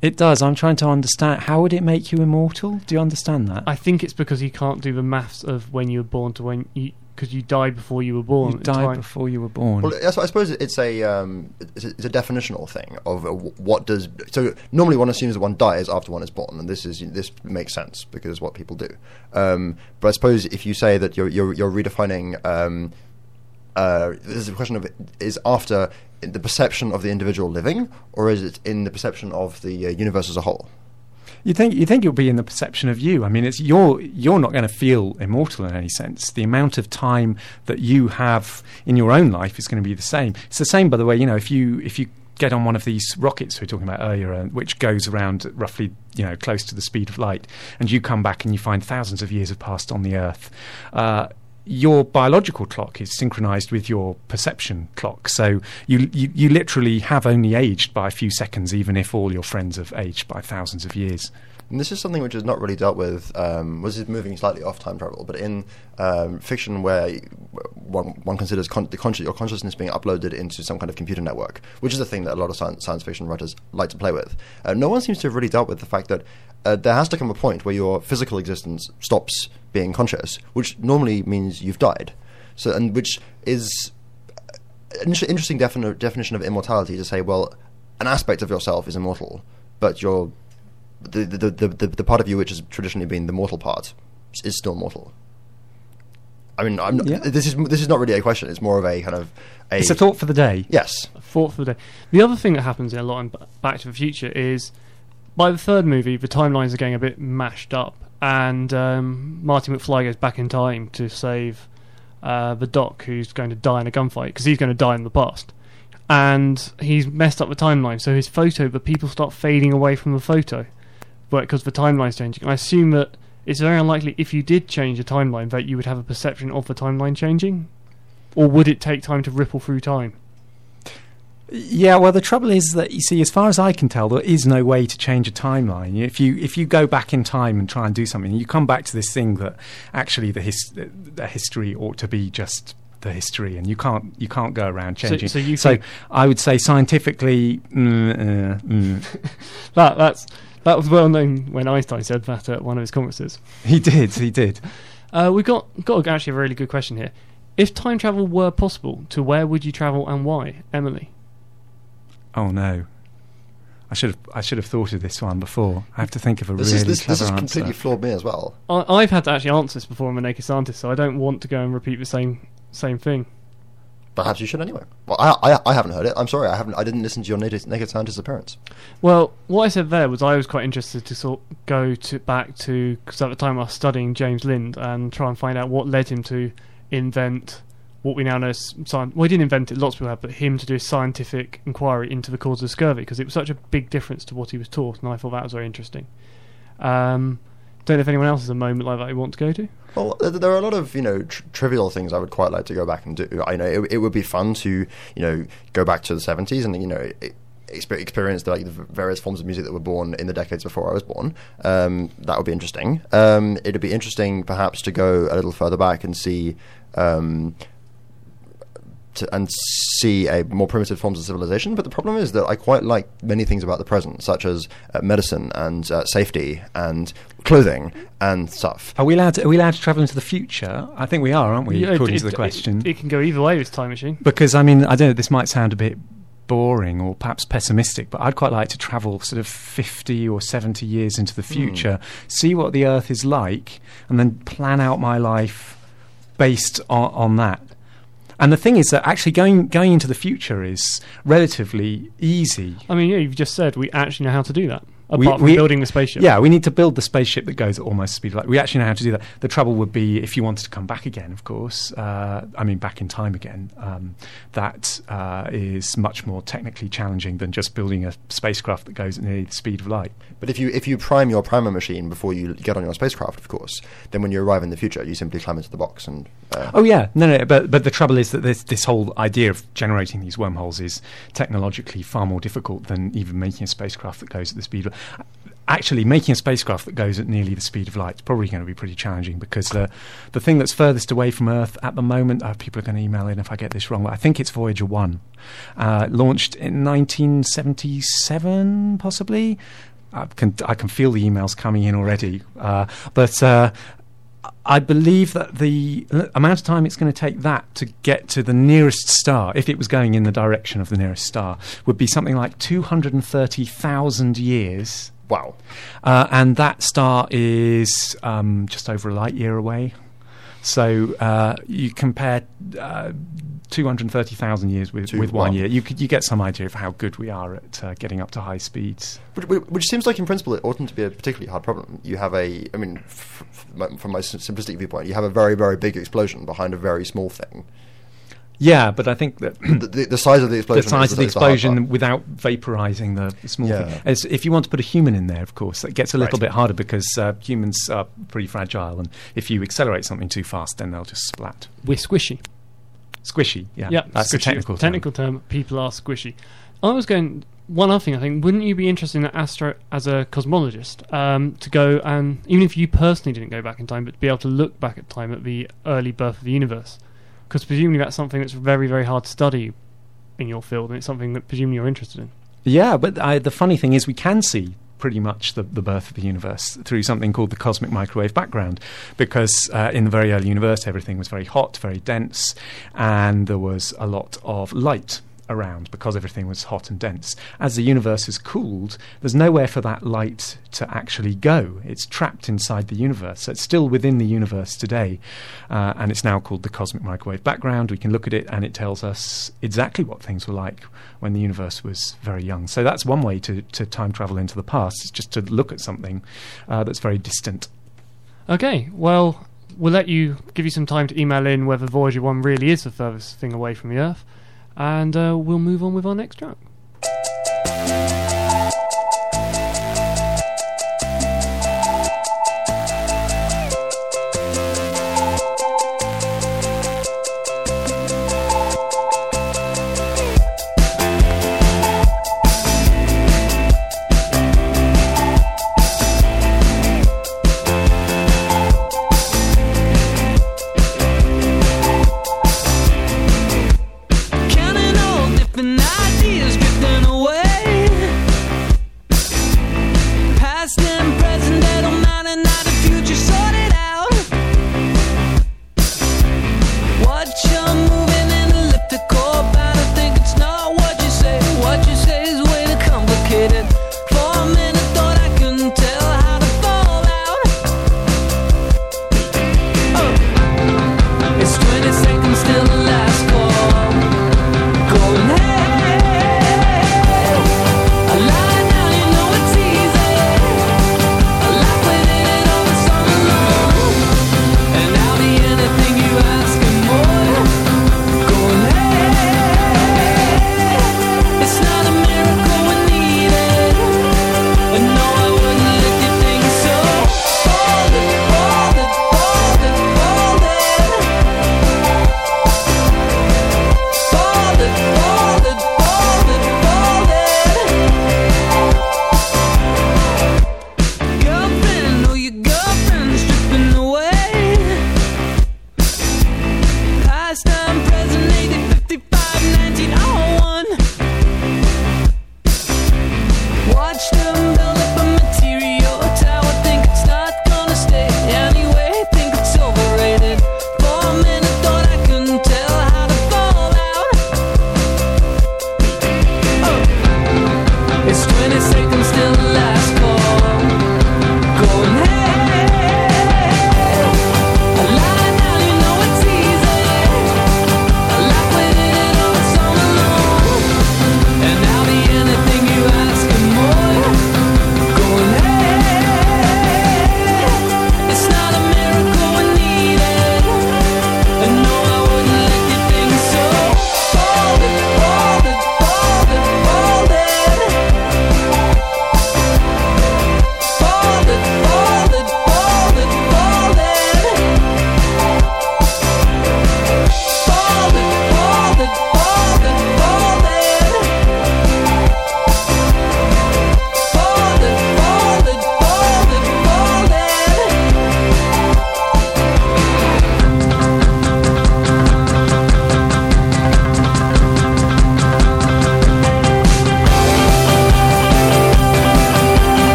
it does. I'm trying to understand. How would it make you immortal? Do you understand that? I think it's because you can't do the maths of when you were born to when you because you died before you were born. you died time. before you were born. Well, that's, I suppose it's a um, it's, a it's a definitional thing of uh, what does. So normally one assumes that one dies after one is born, and this is this makes sense because it's what people do. Um, but I suppose if you say that you're you're, you're redefining um, uh, this is a question of is after the perception of the individual living, or is it in the perception of the uh, universe as a whole? You think you think it'll be in the perception of you. I mean, it's you're you're not going to feel immortal in any sense. The amount of time that you have in your own life is going to be the same. It's the same, by the way. You know, if you if you get on one of these rockets we were talking about earlier, uh, which goes around roughly you know close to the speed of light, and you come back and you find thousands of years have passed on the Earth. Uh, your biological clock is synchronized with your perception clock. So you, you, you literally have only aged by a few seconds, even if all your friends have aged by thousands of years. And this is something which is not really dealt with. Um, was it moving slightly off time travel? But in um, fiction, where one, one considers con- the consci- your consciousness being uploaded into some kind of computer network, which is a thing that a lot of science, science fiction writers like to play with, uh, no one seems to have really dealt with the fact that uh, there has to come a point where your physical existence stops being conscious, which normally means you've died. So, and which is an interesting defini- definition of immortality to say, well, an aspect of yourself is immortal, but your the, the, the, the, the part of you which has traditionally been the mortal part is still mortal. I mean, I'm not, Yeah. this is this is not really a question. It's more of a kind of a. It's a thought for the day. Yes, a Thought for the day. The other thing that happens in a lot in Back to the Future is by the third movie, the timelines are getting a bit mashed up, and um, Marty McFly goes back in time to save uh, the Doc, who's going to die in a gunfight because he's going to die in the past, and he's messed up the timeline. So his photo, the people start fading away from the photo, but because the timeline's changing. I assume that it's very unlikely if you did change the timeline that you would have a perception of the timeline changing, or would it take time to ripple through time? Yeah, well, the trouble is that you see, as far as I can tell, there is no way to change a timeline. If you if you go back in time and try and do something, you come back to this thing that actually the his, the history ought to be just the history, and you can't you can't go around So- changing. so you think- I would say scientifically, mm, uh, mm. That that's that was well known when Einstein said that at one of his conferences. he did, he did. Uh, we've got got actually a really good question here. If time travel were possible, to where would you travel and why, Emily? Oh no. I should have I should have thought of this one before. I have to think of a this really is this, this clever has answer. completely floored me as well. I, I've had to actually answer this before. I'm a naked scientist, so I don't want to go and repeat the same same thing. Perhaps you should anyway. Well, I, I I haven't heard it. I'm sorry, I haven't. I didn't listen to your naked, naked scientist appearance. Well, what I said there was I was quite interested to sort go to back to because at the time I was studying James Lind and try and find out what led him to invent what we now know as science. Well, he didn't invent it; lots of people have, but him to do a scientific inquiry into the cause of scurvy because it was such a big difference to what he was taught, and I thought that was very interesting. Um, don't know if anyone else has a moment like that you want to go to. Well, there are a lot of you know tr- trivial things I would quite like to go back and do. I know it, it would be fun to you know go back to the seventies and you know exper- experience the, like the various forms of music that were born in the decades before I was born. Um, that would be interesting. Um, it'd be interesting perhaps to go a little further back and see. Um, to, and see a more primitive forms of civilization. But the problem is that I quite like many things about the present, such as uh, medicine and uh, safety and clothing and stuff. Are we allowed? To, are we allowed to travel into the future? I think we are, aren't we? Yeah, according it- to the question. it, it can go either way with time machine. because I mean, I don't know. This might sound a bit boring or perhaps pessimistic, but I'd quite like to travel sort of fifty or seventy years into the future, see what the Earth is like, and then plan out my life based on, on that. And the thing is that actually going going into the future is relatively easy. I mean, yeah, you've just said we actually know how to do that. Apart We- from we- building the spaceship. Yeah, we need to build the spaceship that goes at almost speed of light. We actually know how to do that. The trouble would be if you wanted to come back again, of course. Uh, I mean, back in time again. Um, that uh, is much more technically challenging than just building a spacecraft that goes at nearly the speed of light. But if you if you prime your primer machine before you get on your spacecraft, of course, then when you arrive in the future, you simply climb into the box and. Uh, Oh yeah, no, no. But but the trouble is that this this whole idea of generating these wormholes is technologically far more difficult than even making a spacecraft that goes at the speed. of Actually, making a spacecraft that goes at nearly the speed of light is probably going to be pretty challenging because the the thing that's furthest away from Earth at the moment, uh, people are going to email in if I get this wrong. I think it's Voyager One, uh, launched in 1977, possibly. I can I can feel the emails coming in already, uh, but. I believe that the amount of time it's going to take that to get to the nearest star, if it was going in the direction of the nearest star, would be something like 230,000 years. wow. Uh, and that star is um, just over a light year away. So uh, you compare uh, 230,000 years with, with one year, you, could, you get some idea of how good we are at uh, getting up to high speeds. Which, which which seems like, in principle, it oughtn't to be a particularly hard problem. You have a, I mean, f- f- from my simplistic viewpoint, you have a very, very big explosion behind a very small thing. Yeah, but I think that The, the, the size of the the explosion. size is of the is hard explosion without vaporizing the small Yeah. thing. As if you want to put a human in there, of course, that gets a little Right. bit harder because uh, humans are pretty fragile, and if you accelerate something too fast, then they'll just splat. We're squishy. Squishy, yeah, Yeah, that's a squishy. technical term. technical term. People are squishy. I was going. One other thing, I think, wouldn't you be interested in Astro as a cosmologist um, to go and even if you personally didn't go back in time, but to be able to look back at time at the early birth of the universe? Because presumably that's something that's very, very hard to study in your field, and it's something that presumably you're interested in. Yeah, but I, the funny thing is, we can see pretty much the, the birth of the universe through something called the cosmic microwave background, because uh, in the very early universe, everything was very hot, very dense, and there was a lot of light around because everything was hot and dense. As the universe has cooled, there's nowhere for that light to actually go. It's trapped inside the universe. So it's still within the universe today, uh, and it's now called the cosmic microwave background. We can look at it, and it tells us exactly what things were like when the universe was very young. So that's one way to, to time travel into the past. It's just to look at something uh, that's very distant. Okay, well, we'll let you give you some time to email in whether Voyager 1 really is the furthest thing away from the Earth, and uh, we'll move on with our next track.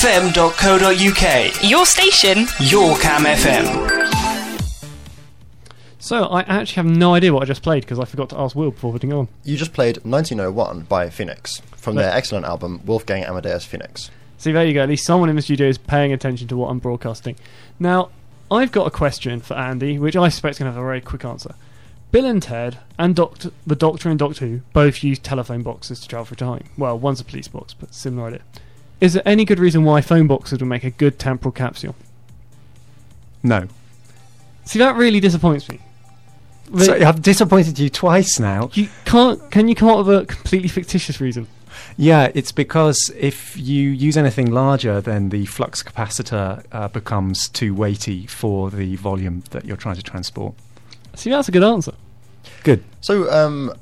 camfm.co.uk. Your station. Your Cam FM. So I actually have no idea what I just played because I forgot to ask Will before putting on. You just played 1901 by Phoenix from Look. their excellent album Wolfgang Amadeus Phoenix. See, there you go. At least someone in the studio is paying attention to what I'm broadcasting. Now, I've got a question for Andy, which I suspect is going to have a very quick answer. Bill and Ted and Doctor, the Doctor and Doctor Who both use telephone boxes to travel through time. Well, one's a police box, but similar idea. Is there any good reason why phone boxes would make a good temporal capsule? No. See, that really disappoints me. So The- I've disappointed you twice now. you can't. Can you come up with a completely fictitious reason? Yeah, it's because if you use anything larger, then the flux capacitor uh, becomes too weighty for the volume that you're trying to transport. See, that's a good answer. Good. So, um,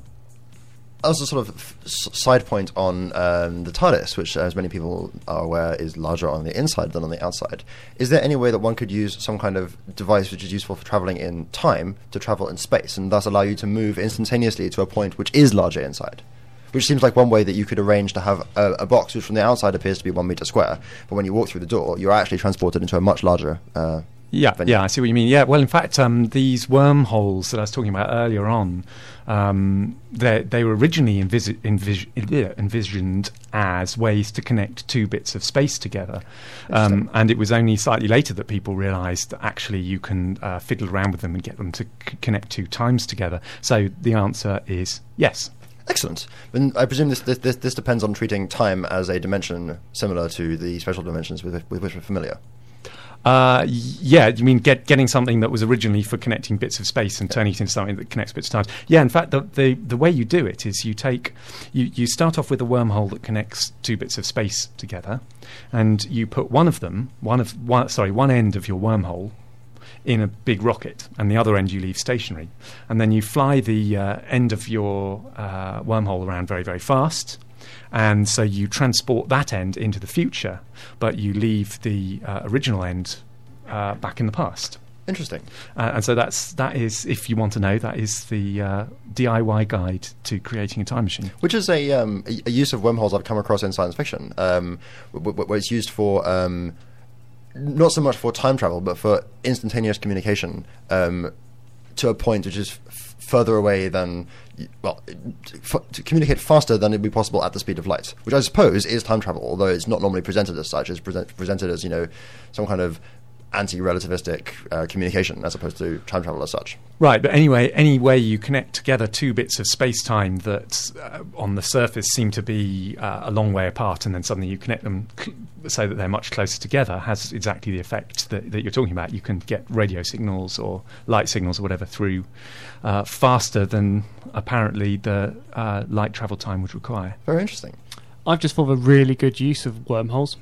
as a sort of side point on um, the TARDIS, which, as many people are aware, is larger on the inside than on the outside, is there any way that one could use some kind of device which is useful for traveling in time to travel in space and thus allow you to move instantaneously to a point which is larger inside? Which seems like one way that you could arrange to have a, a box which from the outside appears to be one meter square, but when you walk through the door, you're actually transported into a much larger. Uh, Yeah, venue. yeah, I see what you mean. Yeah, well, in fact, um, these wormholes that I was talking about earlier on, um, they they were originally envis- envis- envisioned as ways to connect two bits of space together, um, and it was only slightly later that people realised that actually you can uh, fiddle around with them and get them to c- connect two times together. So the answer is yes. Excellent. And I presume this, this, this, this depends on treating time as a dimension similar to the special dimensions with, with which we're familiar. Uh, yeah, you mean get, getting something that was originally for connecting bits of space and turning it into something that connects bits of time. Yeah, in fact, the, the, the way you do it is you take you, you start off with a wormhole that connects two bits of space together, and you put one of them, one of one, sorry, one end of your wormhole in a big rocket, and the other end you leave stationary, and then you fly the uh, end of your uh, wormhole around very very fast. And so you transport that end into the future, but you leave the uh, original end uh, back in the past. Interesting. Uh, and so that's that is, if you want to know, that is the uh, DIY guide to creating a time machine. Which is a, um, a, use of wormholes I've come across in science fiction, um, wh- wh- where it's used for um, not so much for time travel, but for instantaneous communication um, to a point which is f- further away than, well, f- to communicate faster than it would be possible at the speed of light, which I suppose is time travel, although it's not normally presented as such. It's present- presented as, you know, some kind of anti-relativistic uh, communication as opposed to time travel as such. Right, but anyway, any way you connect together two bits of space time that uh, on the surface seem to be uh, a long way apart, and then suddenly you connect them cl- so that they're much closer together, has exactly the effect that, that you're talking about. You can get radio signals or light signals or whatever through uh, faster than apparently the uh, light travel time would require. Very interesting. I've just thought of a really good use of wormholes.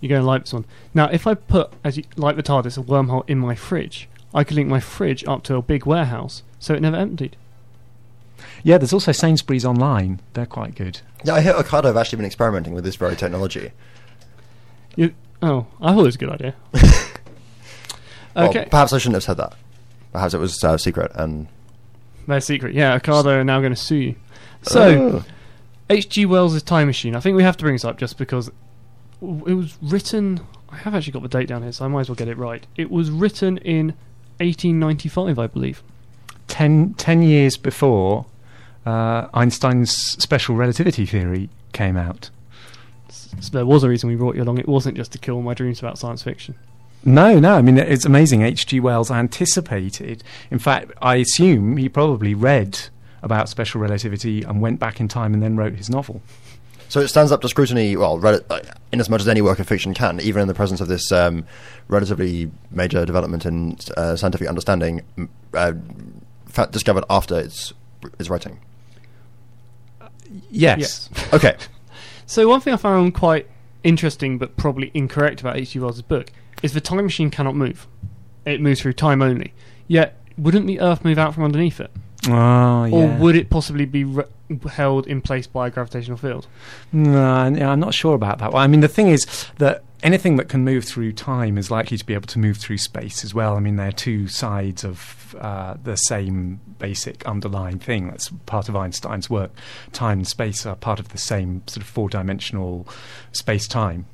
You're going to like this one. Now, if I put, as you, like the TARDIS, a wormhole in my fridge, I could link my fridge up to a big warehouse, so it never emptied. Yeah, there's also Sainsbury's online. They're quite good. Yeah, I hear Ocado have actually been experimenting with this very technology. You, oh, I thought it was a good idea. Well, okay, perhaps I shouldn't have said that. Perhaps it was uh, secret and. their secret. Yeah, Ocado are now going to sue you. So. H.G. Wells' Time Machine. I think we have to bring this up just because w- it was written. I have actually got the date down here, so I might as well get it right. It was written in 1895, I believe. Ten, ten years before uh, Einstein's special relativity theory came out. So there was a reason we brought you along. It wasn't just to kill my dreams about science fiction. No, no. I mean, it's amazing. H.G. Wells anticipated. In fact, I assume he probably read about special relativity and went back in time and then wrote his novel. So it stands up to scrutiny, well, rel- uh, in as much as any work of fiction can, even in the presence of this um, relatively major development in uh, scientific understanding uh, fa- discovered after its, its writing. Yes. Yes. Okay. So one thing I found quite interesting, but probably incorrect about H.G. Wells' book, is the time machine cannot move. It moves through time only. Yet, wouldn't the Earth move out from underneath it, Oh, yeah. or would it possibly be re- held in place by a gravitational field? No, I'm not sure about that. Well, I mean, the thing is that anything that can move through time is likely to be able to move through space as well. I mean, they're two sides of uh, the same basic underlying thing. That's part of Einstein's work. Time and space are part of the same sort of four-dimensional space-time.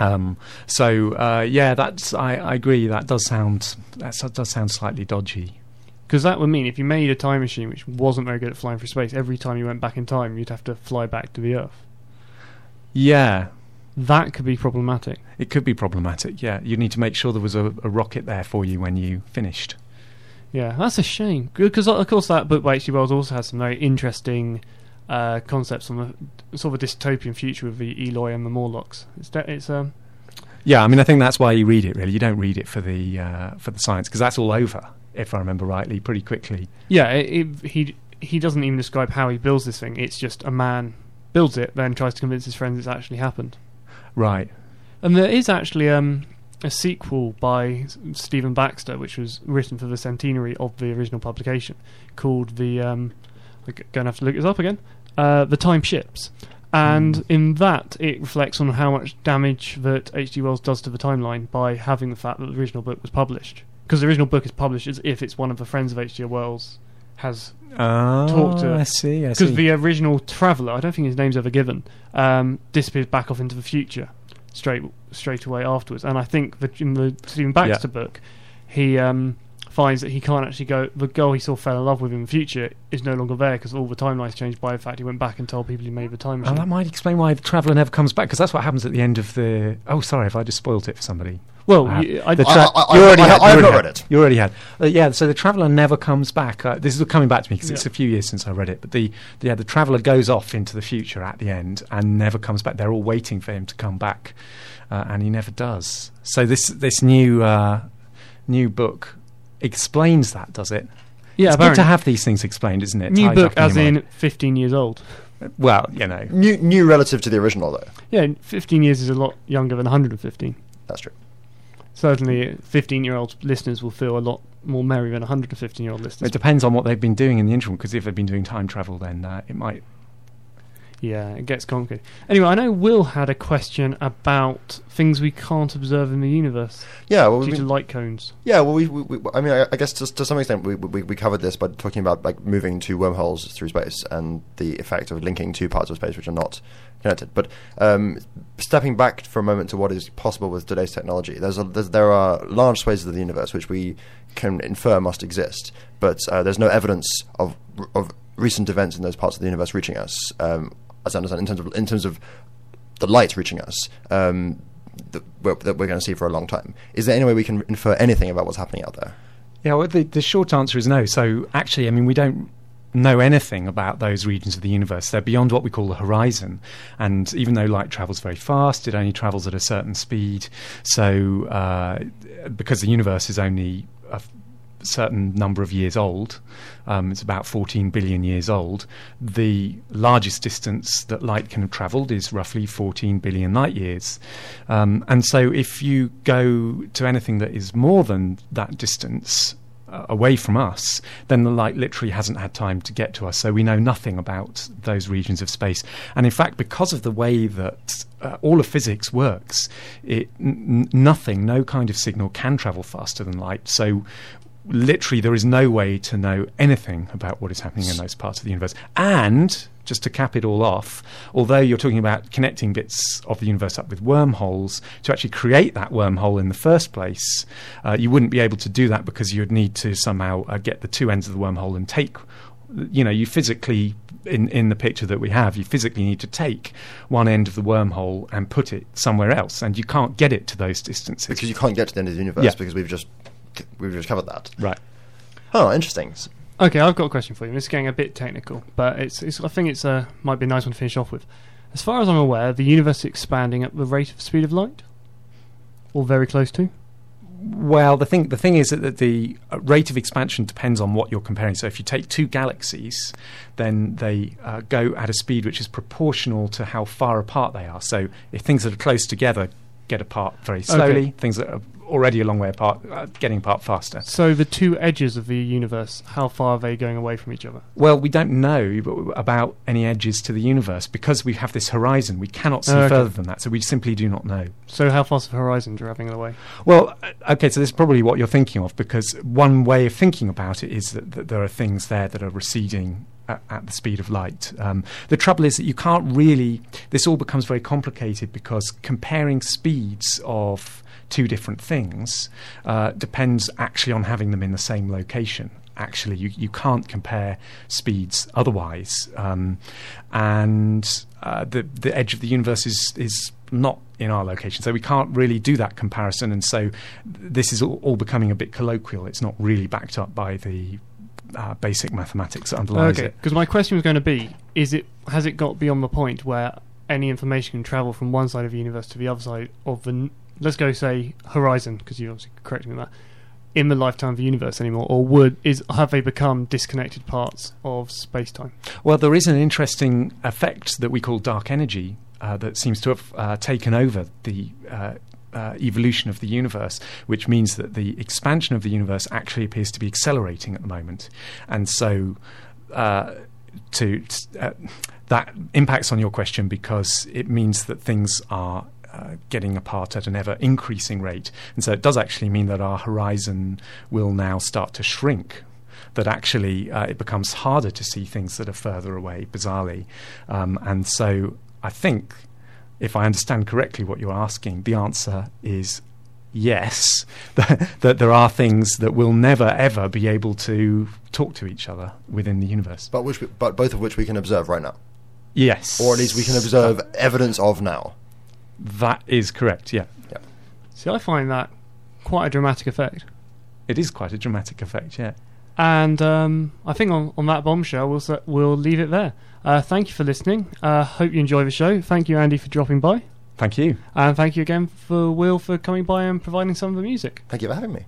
Um, so uh, yeah, that's I, I agree. That does sound that does sound slightly dodgy. Because that would mean if you made a time machine which wasn't very good at flying through space, every time you went back in time, you'd have to fly back to the Earth. Yeah, That could be problematic. it could be problematic. Yeah, you'd need to make sure there was a, a rocket there for you when you finished. Yeah, that's a shame. Because of course that book by H.G. Wells also has some very interesting uh, concepts on the sort of a dystopian future with the Eloi and the Morlocks. It's de- it's um Yeah, I mean, I think that's why you read it. Really, you don't read it for the uh, for the science because that's all over, if I remember rightly, pretty quickly. yeah it, it, he he doesn't even describe how he builds this thing. It's just a man builds it, then tries to convince his friends it's actually happened. Right. And there is actually um, a sequel by Stephen Baxter, which was written for the centenary of the original publication, called the. Um, I'm going to have to look this up again. Uh, the Time Ships. And in that, it reflects on how much damage that H.G. Wells does to the timeline by having the fact that the original book was published. Because the original book is published as if it's one of the friends of H.G. Wells has Oh, Talk to- I see. I because the original traveller, I don't think his name's ever given, um, disappears back off into the future straight straight away afterwards. And I think that in the Stephen Baxter book, he um, finds that he can't actually go. The girl he saw fell in love with in the future is no longer there because all the timelines changed by the fact he went back and told people he made the time Oh, machine. that might explain why the traveller never comes back because that's what happens at the end of the. Oh, sorry, if I just spoilt it for somebody. well, Uh, you- I, the I- tra- I- you already I- had. I you have already not had. read it. You already had. Uh, yeah, so the traveller never comes back. Uh, this is coming back to me because it's a few years since I read it. But the yeah, the traveller goes off into the future at the end and never comes back. They're all waiting for him to come back, uh, and he never does. So this this new uh, new book explains that, does it? yeah, it's good to have these things explained, isn't it? new Tied book up as your in mind. 15 years old. well, you know, New, new relative to the original, though. Yeah, 15 years is a lot younger than 115. That's true. Certainly, 15 year old listeners will feel a lot more merry than 115 year old listeners. it depends on what they've been doing in the interim. Because if they've been doing time travel, then uh, it might Yeah, it gets complicated. Anyway, I know Will had a question about things we can't observe in the universe Yeah, well, due we, to light cones. yeah, well, we, we, we, I mean, I, I guess to, to some extent we, we, we covered this by talking about like moving two wormholes through space and the effect of linking two parts of space which are not connected. But um, stepping back for a moment to what is possible with today's technology, there's, a, there's there are large swathes of the universe which we can infer must exist, but uh, there's no evidence of of recent events in those parts of the universe reaching us. Um, as I understand, in terms of in terms of the light reaching us um, that, we're, that we're going to see for a long time. Is there any way we can infer anything about what's happening out there? Yeah, well, the, the short answer is no. So, actually, I mean, we don't know anything about those regions of the universe. They're beyond what we call the horizon. And even though light travels very fast, it only travels at a certain speed. So, uh, because the universe is only a certain number of years old, um, it's about 14 billion years old, the largest distance that light can have travelled is roughly 14 billion light years. Um, and so if you go to anything that is more than that distance, uh, away from us, then the light literally hasn't had time to get to us. So we know nothing about those regions of space. And in fact, because of the way that uh, all of physics works, it, n- nothing, no kind of signal can travel faster than light. So literally, there is no way to know anything about what is happening in those parts of the universe. And just to cap it all off, although you're talking about connecting bits of the universe up with wormholes, to actually create that wormhole in the first place, uh, you wouldn't be able to do that because you'd need to somehow uh, get the two ends of the wormhole and take. You know, you physically, in, in the picture that we have, you physically need to take one end of the wormhole and put it somewhere else, and you can't get it to those distances. Because you can't get to the end of the universe Yeah. because we've just we've just covered that. right. Oh, interesting. Okay, I've got a question for you. This is getting a bit technical, but it's, it's I think it's uh, might be a nice one to finish off with. As far as I'm aware, the universe is expanding at the rate of the speed of light, or very close to. Well, the thing the thing is that that the uh, rate of expansion depends on what you're comparing. So, if you take two galaxies, then they uh, go at a speed which is proportional to how far apart they are. So, if things that are close together get apart very slowly, things that are already a long way apart are getting apart faster. So the two edges of the universe, how far are they going away from each other? Well, we don't know about any edges to the universe because we have this horizon. We cannot see Oh, okay. further than that, so we simply do not know. So how far's the horizon driving away? Well, uh, okay, so this is probably what you're thinking of because one way of thinking about it is that, that there are things there that are receding at, the speed of light. Um, the trouble is that you can't really, this all becomes very complicated because comparing speeds of two different things uh, depends actually on having them in the same location. Actually, you you can't compare speeds otherwise, um, and uh, the the edge of the universe is is not in our location, so we can't really do that comparison. And so this is all, all becoming a bit colloquial. It's not really backed up by the uh, basic mathematics that underlies Okay, it. because my question was going to be: Is it has it got beyond the point where any information can travel from one side of the universe to the other side of the let's go say horizon because you obviously corrected me on that in the lifetime of the universe anymore, or would is have they become disconnected parts of space time? Well, there is an interesting effect that we call dark energy uh, that seems to have uh, taken over the uh, uh, evolution of the universe, which means that the expansion of the universe actually appears to be accelerating at the moment. And so, uh, to uh, that impacts on your question because it means that things are. Uh, getting apart at an ever increasing rate. And so it does actually mean that our horizon will now start to shrink that actually uh, it becomes harder to see things that are further away, bizarrely. Um, and so I think, if I understand correctly what you're asking, the answer is yes, that, that there are things that will never ever be able to talk to each other within the universe. But which, we- but both of which we can observe right now, Yes. or at least we can observe evidence of now. That is correct, yeah. See, I find that quite a dramatic effect. It is quite a dramatic effect, yeah. And um, I think on, on that bombshell, we'll we'll leave it there. Uh, thank you for listening. Uh, hope you enjoy the show. Thank you, Andy, for dropping by, Thank you. and thank you again for Will for coming by and providing some of the music. Thank you for having me.